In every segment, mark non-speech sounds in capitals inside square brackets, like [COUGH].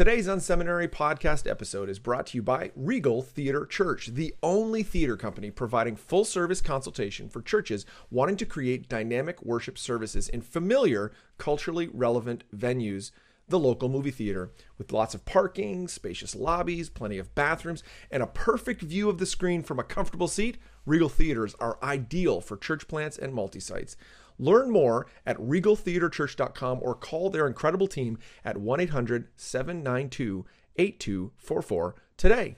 Today's Unseminary podcast episode is brought to you by Regal Theater Church, the only theater company providing full service consultation for churches wanting to create dynamic worship services in familiar, culturally relevant venues. The local movie theater, with lots of parking, spacious lobbies, plenty of bathrooms, and a perfect view of the screen from a comfortable seat, Regal Theaters are ideal for church plants and multi sites. Learn more at regaltheaterchurch.com or call their incredible team at 1 800 792 8244 today.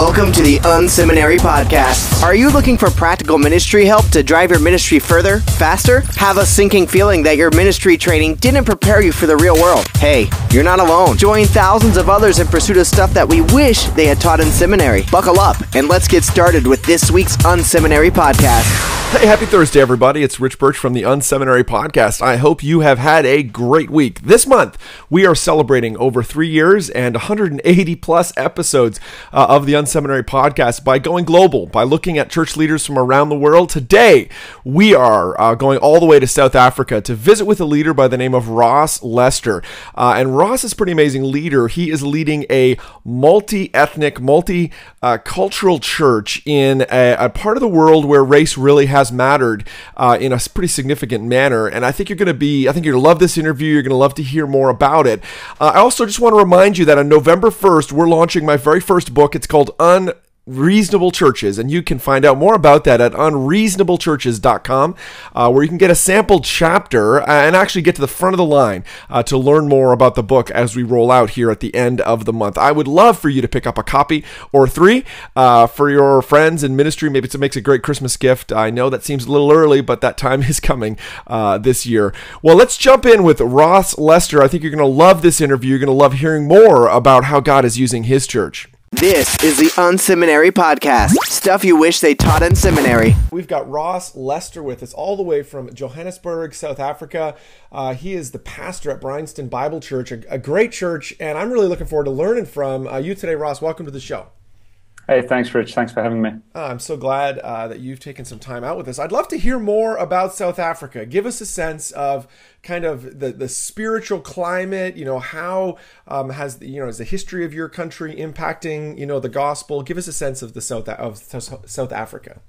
Welcome to the Unseminary Podcast. Are you looking for practical ministry help to drive your ministry further, faster? Have a sinking feeling that your ministry training didn't prepare you for the real world? Hey, you're not alone. Join thousands of others in pursuit of stuff that we wish they had taught in seminary. Buckle up and let's get started with this week's Unseminary Podcast. Hey, happy Thursday, everybody. It's Rich Birch from the Unseminary Podcast. I hope you have had a great week. This month, we are celebrating over three years and 180 plus episodes uh, of the Unseminary Seminary podcast by going global, by looking at church leaders from around the world. Today, we are uh, going all the way to South Africa to visit with a leader by the name of Ross Lester. Uh, and Ross is a pretty amazing leader. He is leading a multi ethnic, multi cultural church in a, a part of the world where race really has has mattered uh, in a pretty significant manner. And I think you're going to be, I think you're going to love this interview. You're going to love to hear more about it. Uh, I also just want to remind you that on November 1st, we're launching my very first book. It's called Un reasonable churches and you can find out more about that at unreasonablechurches.com uh, where you can get a sample chapter uh, and actually get to the front of the line uh, to learn more about the book as we roll out here at the end of the month. I would love for you to pick up a copy or three uh, for your friends in ministry. Maybe it makes a great christmas gift. I know that seems a little early but that time [LAUGHS] is coming uh, this year. Well let's jump in with ross lester. I think you're going to love this interview. You're going to love hearing more about how god is using his church this is the Unseminary Podcast. Stuff you wish they taught in seminary. We've got Ross Lester with us all the way from Johannesburg, South Africa. Uh, he is the pastor at Bryanston Bible Church, a, a, great church, and I'm really looking forward to learning from uh, you today, Ross. Welcome to the show. Hey, thanks, Rich. Thanks for having me. Uh, I'm so glad uh, that you've taken some time out with us. I'd love to hear more about South Africa. Give us a sense of kind of the, the spiritual climate. You know, how um, has the, you know is the history of your country impacting you know the gospel? Give us a sense of the South of South Africa.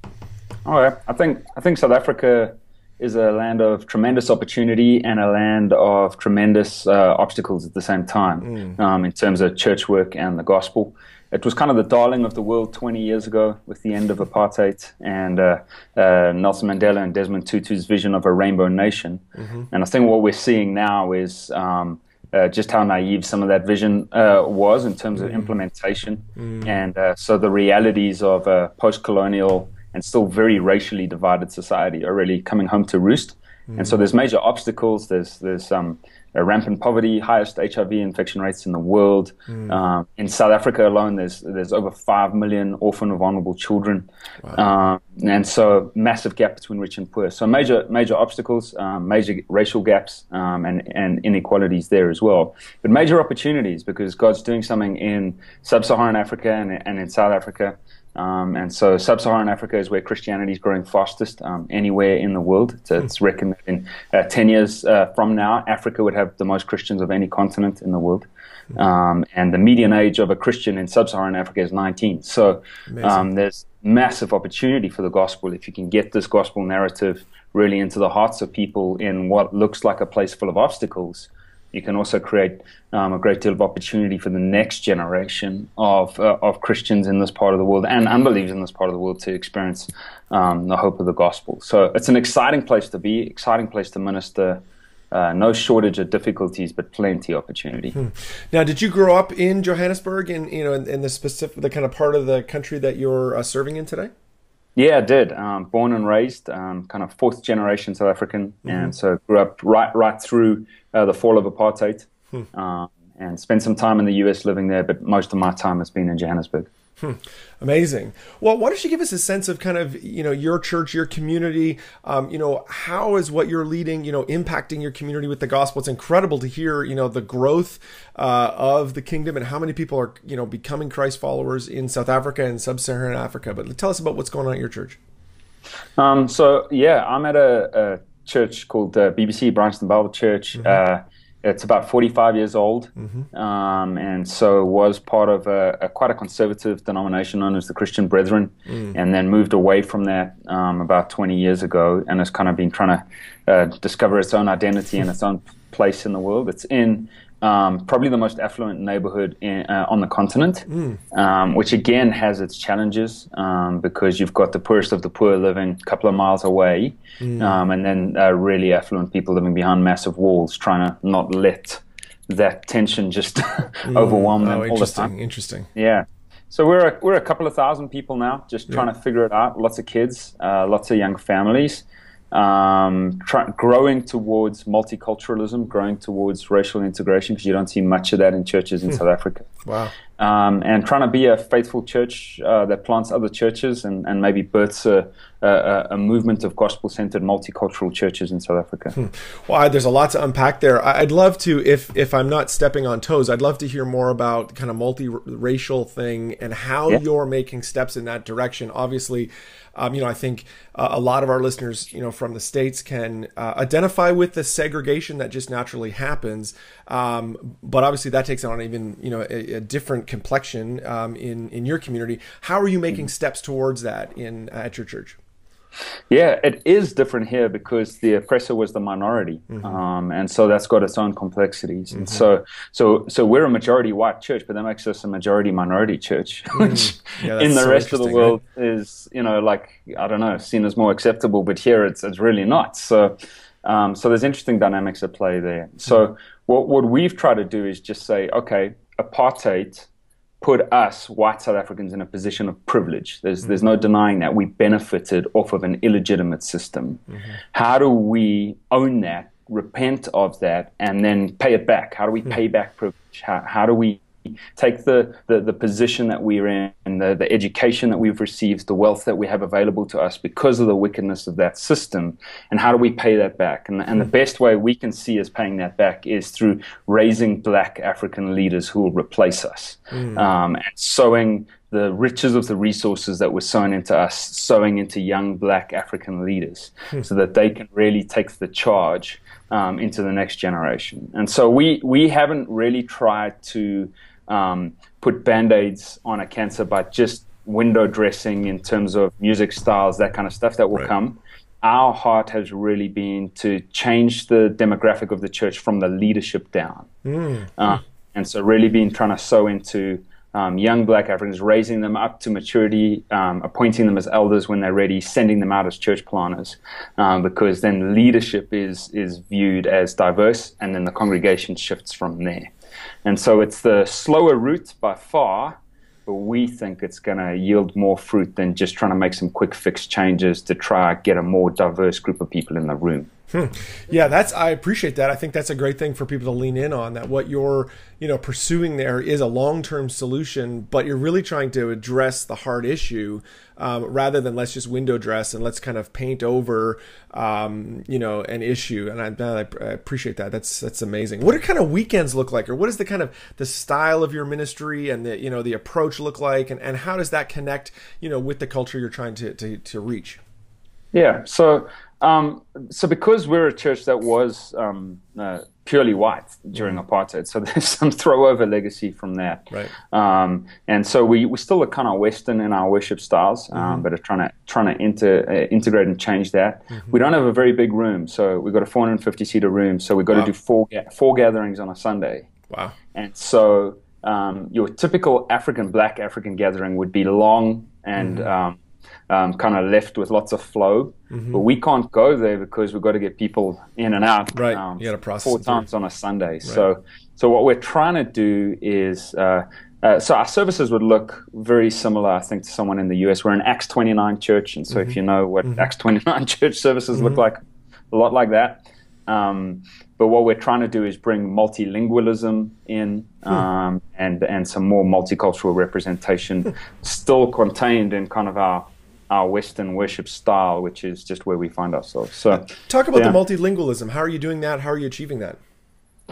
Oh, yeah. I think I think South Africa is a land of tremendous opportunity and a land of tremendous uh, obstacles at the same time mm. um, in terms of church work and the gospel it was kind of the darling of the world 20 years ago with the end of apartheid and uh, uh, Nelson Mandela and Desmond Tutu's vision of a rainbow nation. Mm-hmm. And I think what we're seeing now is um, uh, just how naive some of that vision uh, was in terms of mm-hmm. implementation. Mm-hmm. And uh, so the realities of a post colonial and still very racially divided society are really coming home to roost. And so there's major obstacles. There's there's um, rampant poverty, highest HIV infection rates in the world. Mm. Um, in South Africa alone, there's there's over five million orphan or vulnerable children, wow. um, and so massive gap between rich and poor. So major major obstacles, um, major racial gaps, um, and and inequalities there as well. But major opportunities because God's doing something in sub-Saharan Africa and, and in South Africa. Um, and so sub-Saharan Africa is where Christianity is growing fastest um, anywhere in the world. So it's hmm. reckoned that in uh, 10 years uh, from now, Africa would have the most Christians of any continent in the world. Hmm. Um, and the median age of a Christian in sub-Saharan Africa is 19. So um, there's massive opportunity for the gospel if you can get this gospel narrative really into the hearts of people in what looks like a place full of obstacles you can also create um, a great deal of opportunity for the next generation of uh, of Christians in this part of the world and unbelievers in this part of the world to experience um, the hope of the gospel. So it's an exciting place to be, exciting place to minister. Uh, no shortage of difficulties, but plenty of opportunity. Hmm. Now, did you grow up in Johannesburg, and you know, in, in, the specific, the kind of part of the country that you're uh, serving in today? Yeah, I did. Um, born and raised, um, kind of fourth generation South African, mm-hmm. and so grew up right right through uh, the fall of apartheid, hmm. uh, and spent some time in the U.S. living there. But most of my time has been in Johannesburg. Hmm. Amazing. Well, why don't you give us a sense of kind of you know your church, your community? Um, you know, how is what you're leading, you know, impacting your community with the gospel? It's incredible to hear, you know, the growth uh, of the kingdom and how many people are you know becoming Christ followers in South Africa and Sub-Saharan Africa. But tell us about what's going on at your church. Um, so yeah, I'm at a, a church called uh, BBC Bryanston Bible Church. Mm-hmm. Uh, it's about 45 years old, mm-hmm. um, and so was part of a, a, quite a conservative denomination known as the Christian Brethren, mm. and then moved away from that um, about 20 years ago, and has kind of been trying to uh, discover its own identity and its own place in the world. It's in um, probably the most affluent neighborhood in, uh, on the continent, mm. um, which again has its challenges um, because you've got the poorest of the poor living a couple of miles away, mm. and then uh, really affluent people living behind massive walls, trying to not let that tension just [LAUGHS] mm. overwhelm them oh, all the time. Interesting. Yeah. So we're a, we're a couple of thousand people now, just yeah. trying to figure it out. Lots of kids, uh, lots of young families um, try, growing towards multiculturalism, growing towards racial integration, because you don't see much of that in churches in hmm. South Africa. Wow. Um, and trying to be a faithful church uh, that plants other churches and, and maybe births a, a, a movement of gospel centered multicultural churches in South Africa. Hmm. Well, there's a lot to unpack there. I'd love to, if, if I'm not stepping on toes, I'd love to hear more about kind of multiracial thing and how yeah. you're making steps in that direction. Obviously, um, you know, I think uh, a lot of our listeners, you know, from the states can uh, identify with the segregation that just naturally happens. Um, but obviously, that takes on even you know a, a different complexion um, in in your community. How are you making mm-hmm. steps towards that in at your church? Yeah, it is different here because the oppressor was the minority, mm-hmm. um, and so that's got its own complexities. Mm-hmm. And so, so, so we're a majority white church, but that makes us a majority minority church, mm. [LAUGHS] which yeah, in the so rest of the world right? is, you know, like I don't know, seen as more acceptable, but here it's it's really not. So, um, so there's interesting dynamics at play there. So, mm-hmm. what what we've tried to do is just say, okay, apartheid put us white South Africans in a position of privilege. There's mm-hmm. there's no denying that we benefited off of an illegitimate system. Mm-hmm. How do we own that, repent of that, and then pay it back? How do we mm-hmm. pay back privilege? How, how do we take the, the, the position that we're in, the, the education that we've received, the wealth that we have available to us because of the wickedness of that system, and how do we pay that back? And, and the hmm. best way we can see as paying that back is through raising black African leaders who will replace us mm. um, and sowing the riches of the resources that were sown into us, sowing into young black African leaders mm. so that they can really take the charge um, into the next generation. And so we, we haven't really tried to um, put band aids on a cancer by just window dressing in terms of music styles, that kind of stuff that will right. come. Our heart has really been to change the demographic of the church from the leadership down. Mm. Uh, and so, really, been trying to sow into um, young black Africans, raising them up to maturity, um, appointing them as elders when they're ready, sending them out as church planners, um, because then leadership is is viewed as diverse, and then the congregation shifts from there. And so it's the slower route by far, but we think it's going to yield more fruit than just trying to make some quick fix changes to try get a more diverse group of people in the room. Hmm. Yeah, that's I appreciate that. I think that's a great thing for people to lean in on that what you're, you know, pursuing there is a long-term solution, but you're really trying to address the hard issue um, rather than let's just window dress and let's kind of paint over, um, you know, an issue. And I, I, appreciate that. That's that's amazing. What do kind of weekends look like, or what is the kind of the style of your ministry and the you know the approach look like, and, and how does that connect, you know, with the culture you're trying to to, to reach? Yeah. So um, so because we're a church that was um, uh, purely white during mm. apartheid, so [LAUGHS] there's some throwover legacy from that. Right. Um, and so we we still are kind of Western in our worship styles, um, mm-hmm. but are trying to trying to inter, uh, integrate and change that. Mm-hmm. We don't have a very big room, so we've got a 450 seater room, so we've got wow. to do four four gatherings on a Sunday. Wow. And so um, your typical African black African gathering would be long and mm-hmm. Um, kind of left with lots of flow. Mm-hmm. But we can't go there because we've got to get people in and out. Right. Um, you got to process four times on a Sunday. Right. So, so what we're trying to do is. Uh, uh, so our services would look very similar, I think, to someone in the US. We're an Acts 29 church, and so mm-hmm. if you know what mm-hmm. Acts 29 [LAUGHS] church services look mm-hmm. like, a lot like that. Um, but what we're trying to do is bring multilingualism in hmm. um, and and some more multicultural representation, hmm. still contained in kind of our our Western worship style, which is just where we find ourselves. So, talk about yeah. the multilingualism. How are you doing that? How are you achieving that?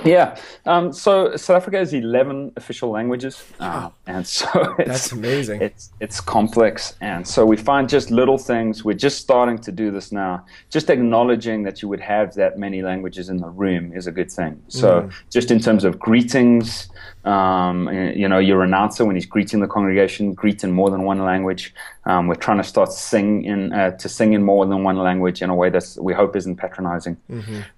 Yeah. Um, so South Africa has 11 official languages. Um, and so it's, That's amazing. It's, it's complex. And so we find just little things. We're just starting to do this now. Just acknowledging that you would have that many languages in the room is a good thing. So Mm. just in terms of greetings, um, you know, your announcer when he's greeting the congregation, greet in more than one language. Um, we're trying to start sing in uh, to sing in more than one language in a way that we hope isn't patronizing.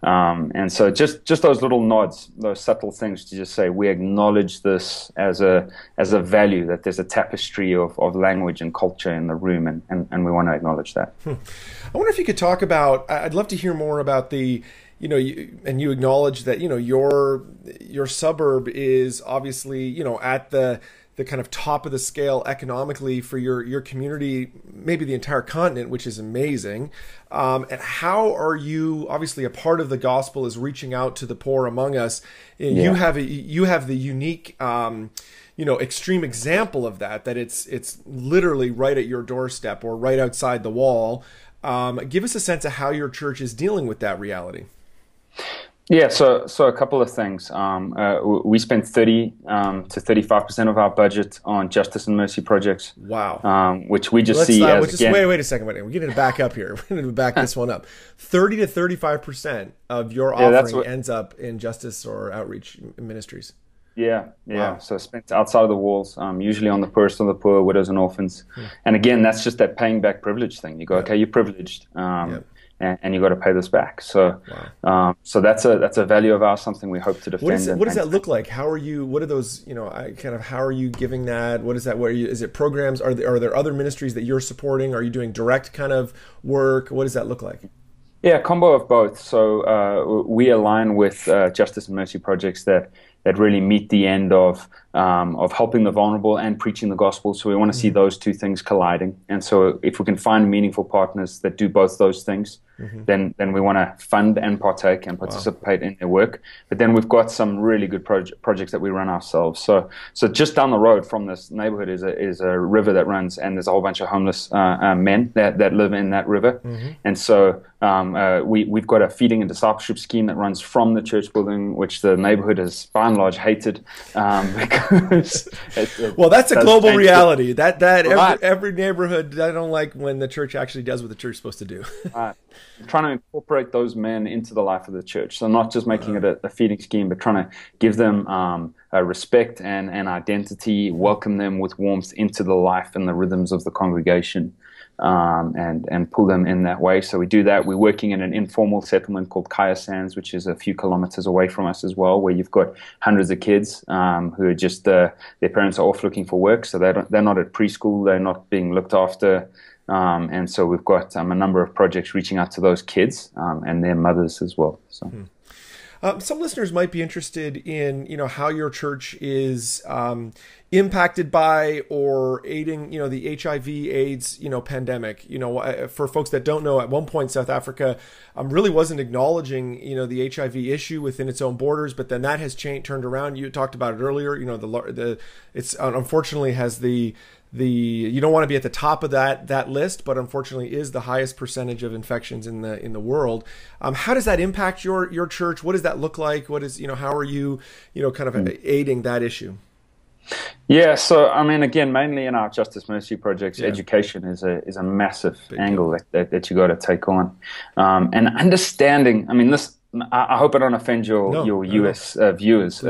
Um, and so just just those little nods, those subtle things to just say we acknowledge this as a as a value that there's a tapestry of, of language and culture in the room, and, and, and we want to acknowledge that. I wonder if you could talk about. I'd love to hear more about the, you know, you, and you acknowledge that you know your your suburb is obviously you know at the the kind of top of the scale economically for your your community, maybe the entire continent, which is amazing. Um, and how are you? Obviously, a part of the gospel is reaching out to the poor among us. And You have a, you have the unique. Um, you know extreme example of that that it's it's literally right at your doorstep or right outside the wall um, give us a sense of how your church is dealing with that reality Yeah, so so a couple of things. Um, uh, we spend thirty um, to thirty five percent of our budget on justice and mercy projects. wow Um, which we just let's see uh, as just again, wait wait a second wait we're going to back up here [LAUGHS] we're going to back this one up 30 to 35 percent of your Yeah, offering what- ends up in justice or outreach ministries Yeah, yeah. Wow. So spent outside of the walls, um, usually on the poorest of the poor, widows and orphans. Hmm. And again, that's just that paying back privilege thing. You go, okay, you're privileged, um. And, and you got to pay this back. So, um, so that's a that's a value of ours, something we hope to defend. what, is it, what does and- that look like how are you what are those you know I, kind of how are you giving that what is that where you is it programs are there, are there other ministries that you're supporting are you doing direct kind of work what does that look like Yeah, combo of both. So uh, we align with uh, justice and mercy projects that that really meet the end of um, of helping the vulnerable and preaching the gospel. So we want to see those two things colliding. And so if we can find meaningful partners that do both those things, then then we want to fund and partake and participate in their work. But then we've got some really good proje- projects that we run ourselves. So so just down the road from this neighborhood is a is a river that runs, and there's a whole bunch of homeless uh, uh, men that, that live in that river. And so um, uh, we we've got a feeding and discipleship scheme that runs from the church building, which the neighborhood has by and large hated um, [LAUGHS] because it, it Well, that's a global reality. That that Right. every, every neighborhood. I don't like when the church actually does what the church is supposed to do. Right. [LAUGHS] Trying to incorporate those men into the life of the church. So not just making it a, a feeding scheme, but trying to give them um, a respect and, and identity, welcome them with warmth into the life and the rhythms of the congregation. Um, and and pull them in that way. So we do that. We're working in an informal settlement called Kya Sands, which is a few kilometers away from us as well, where you've got hundreds of kids um, who are just uh, their parents are off looking for work, so they they're not at preschool, they're not being looked after. Um, and so we've got um, a number of projects reaching out to those kids um, and their mothers as well. So. Um, some listeners might be interested in you know how your church is um, impacted by or aiding you know the HIV/AIDS you know pandemic. You know, for folks that don't know, at one point South Africa um, really wasn't acknowledging you know the HIV issue within its own borders, but then that has changed, turned around. You talked about it earlier. You know, the the it's uh, unfortunately has the the you don't want to be at the top of that that list, but unfortunately is the highest percentage of infections in the in the world. Um, how does that impact your your church? What does that look like? What is you know how are you you know kind of aiding that issue? Yeah, so I mean, again, mainly in our justice mercy projects, education is a is a massive angle that, that, that you got to take on, um, and understanding. I mean, this. I, I hope I don't offend your No, your no, no. US uh, viewers.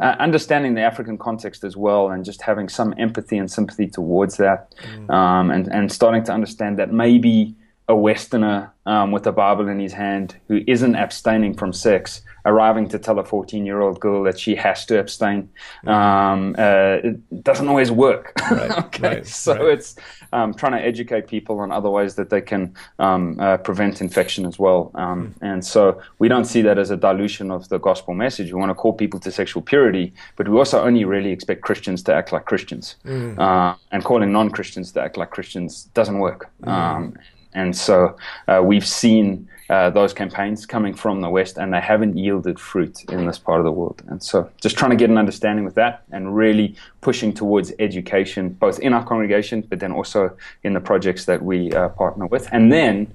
Uh, uh, understanding the African context as well, and just having some empathy and sympathy towards that, Mm. um, and and starting to understand that maybe a Westerner um, with a Bible in his hand who isn't abstaining from sex arriving to tell a 14 year old girl that she has to abstain um, uh, it doesn't always work. Right, [LAUGHS] okay, right, so right. it's um, trying to educate people on other ways that they can um, uh, prevent infection as well. Um, Hmm. And so we don't see that as a dilution of the gospel message. We want to call people to sexual purity, but we also only really expect Christians to act like Christians. Hmm. Uh, and calling non Christians to act like Christians doesn't work. Hmm. And so uh, we've seen uh, those campaigns coming from the West, and they haven't yielded fruit in this part of the world. And so just trying to get an understanding with that and really pushing towards education, both in our congregation, but then also in the projects that we uh, partner with. And then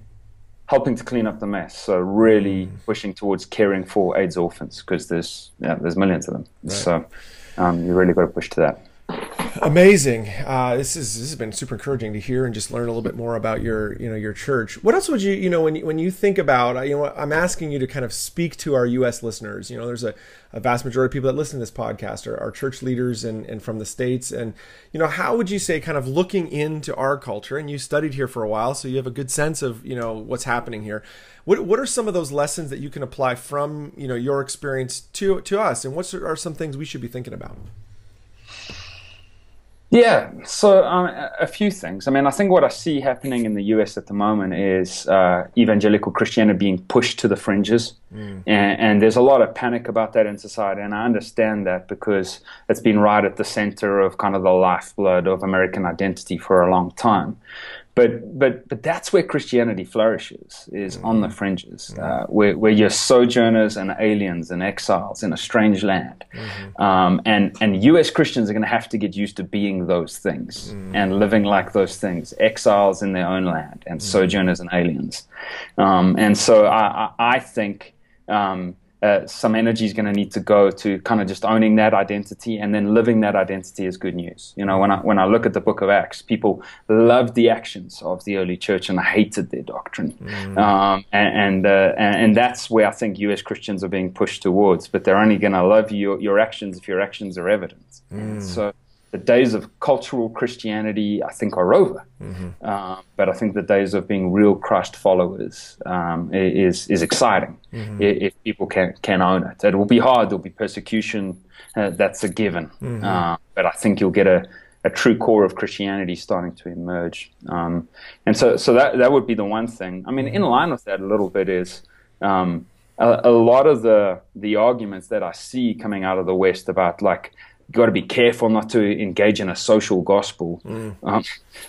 helping to clean up the mess. So really mm. pushing towards caring for AIDS orphans because there's yeah, there's millions of them. Right. So um, you really got to push to that. Amazing. Uh, this is this has been super encouraging to hear and just learn a little bit more about your you know your church. What else would you you know when you, when you think about uh, you know I'm asking you to kind of speak to our U.S. listeners. You know, there's a, a vast majority of people that listen to this podcast are, are church leaders and and from the states. And you know, how would you say kind of looking into our culture? And you studied here for a while, so you have a good sense of you know what's happening here. What what are some of those lessons that you can apply from you know your experience to to us? And what are some things we should be thinking about? Yeah, so um, a few things. I mean, I think what I see happening in the US at the moment is uh, evangelical Christianity being pushed to the fringes. Mm. And, and, there's a lot of panic about that in society. And I understand that because it's been right at the center of kind of the lifeblood of American identity for a long time but but but that's where Christianity flourishes is mm. on the fringes, mm. uh, where where you're sojourners and aliens and exiles in a strange land, mm-hmm. um, and and U.S. Christians are going to have to get used to being those things mm. and living like those things, exiles in their own land and mm. sojourners and aliens, um, and so I I, I think. Um, uh, some energy is going to need to go to kind of just owning that identity and then living that identity is good news. You know, when I when I look at the Book of Acts, people loved the actions of the early church and hated their doctrine, mm. um, and and, uh, and, and that's where I think U.S. Christians are being pushed towards. But they're only going to love your your actions if your actions are evident. Mm. So the days of cultural Christianity, I think, are over. Mm-hmm. Um, but I think the days of being real Christ followers um, is is exciting mm-hmm. if people can can own it. It will be hard. There'll be persecution. Uh, that's a given. Mm-hmm. Uh, but I think you'll get a, a true core of Christianity starting to emerge. Um, and so so that that would be the one thing. I mean, in mm-hmm. line with that a little bit is. Um, a, a lot of the the arguments that I see coming out of the West about like got to be careful not to engage in a social gospel. Mm. Um,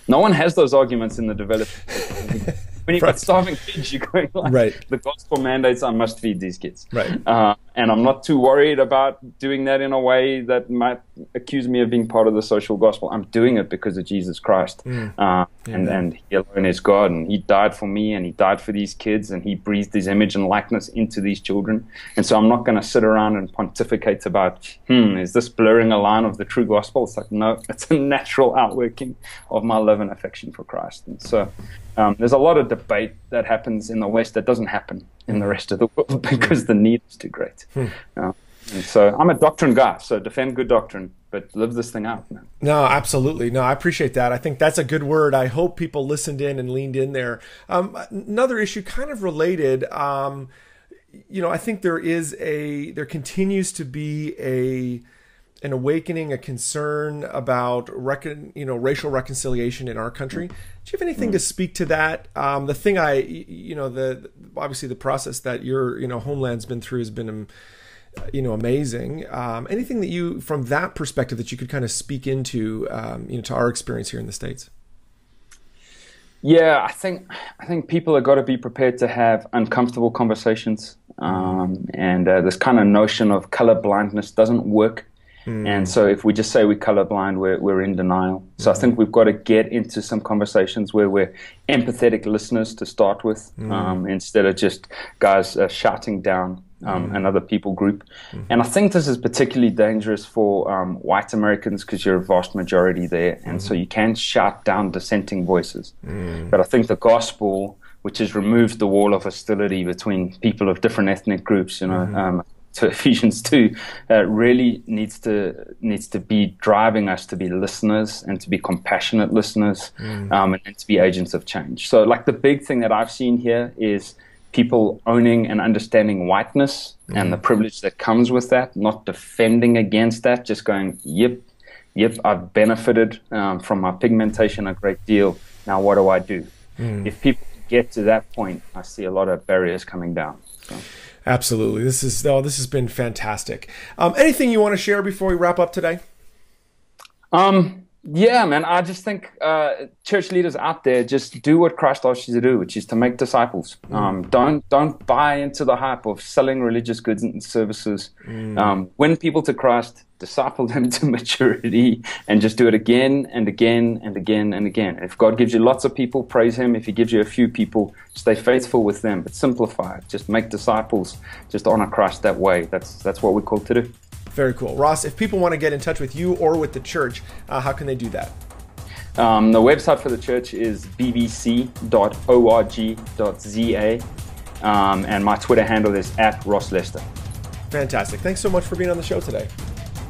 no one has those arguments in the developed. [LAUGHS] when you've right. got starving kids, you're going like, right. the gospel mandates I must feed these kids. Right. Uh, and I'm not too worried about doing that in a way that might accuse me of being part of the social gospel. I'm doing it because of Jesus Christ, mm. uh, and and He alone is God, and He died for me, and He died for these kids, and He breathed His image and likeness into these children. And so I'm not going to sit around and pontificate about, hmm, is this blurring a line of the true gospel? It's like no, [LAUGHS] it's a natural outworking of my love and affection for Christ. And so um, there's a lot of debate that happens in the West that doesn't happen in the rest of the world [LAUGHS] because the need is too great. Hmm. Uh, and so I'm a doctrine guy, so defend good doctrine, but live this thing out, man. No, absolutely. No, I appreciate that. I think that's a good word. I hope people listened in and leaned in there. Um, another issue, kind of related. Um, you know, I think there is a, there continues to be a, an awakening, a concern about recon, you know racial reconciliation in our country. Do you have anything to speak to that? Um, the thing I, you know, the obviously the process that your you know homeland's been through has been, um, you know, amazing. Um, anything that you, from that perspective, that you could kind of speak into, um, you know, to our experience here in the states. Yeah, I think I think people have got to be prepared to have uncomfortable conversations, um, and uh, this kind of notion of color blindness doesn't work Mm. And so if we just say we're colorblind, we're, we're in denial. So mm. I think we've got to get into some conversations where we're empathetic listeners to start with, mm. um, instead of just guys uh, shouting down um, mm. another people group. Mm-hmm. And I think this is particularly dangerous for um, white Americans because you're a vast majority there. And mm-hmm. so you can shut down dissenting voices. Mm. But I think the gospel, which has removed the wall of hostility between people of different ethnic groups, you know, mm-hmm. um, to [LAUGHS] Ephesians 2 uh, really needs to needs to be driving us to be listeners and to be compassionate listeners mm. um, and, and, to be agents of change. So, like the big thing that I've seen here is people owning and understanding whiteness mm. and the privilege that comes with that, not defending against that, just going, "Yep, yep, I've benefited um, from my pigmentation a great deal. Now, what do I do?" Mm. If people get to that point, I see a lot of barriers coming down. So. Absolutely. This is oh, this has been fantastic. Um, anything you want to share before we wrap up today? Um, Yeah, man. I just think uh, church leaders out there just do what Christ asks you to do, which is to make disciples. Mm. Um, don't don't buy into the hype of selling religious goods and services. Mm. Um, win people to Christ, disciple them [LAUGHS] to maturity, and just do it again and again and again and again. If God gives you lots of people, praise Him. If He gives you a few people, stay faithful with them, but simplify it. Just make disciples. Just honor Christ that way. That's that's what we're called to do. Very cool. Ross, if people want to get in touch with you or with the church, uh, how can they do that? Um, the website for the church is bbc.org.za, um, and my Twitter handle is at Ross Lester. Fantastic. Thanks so much for being on the show today.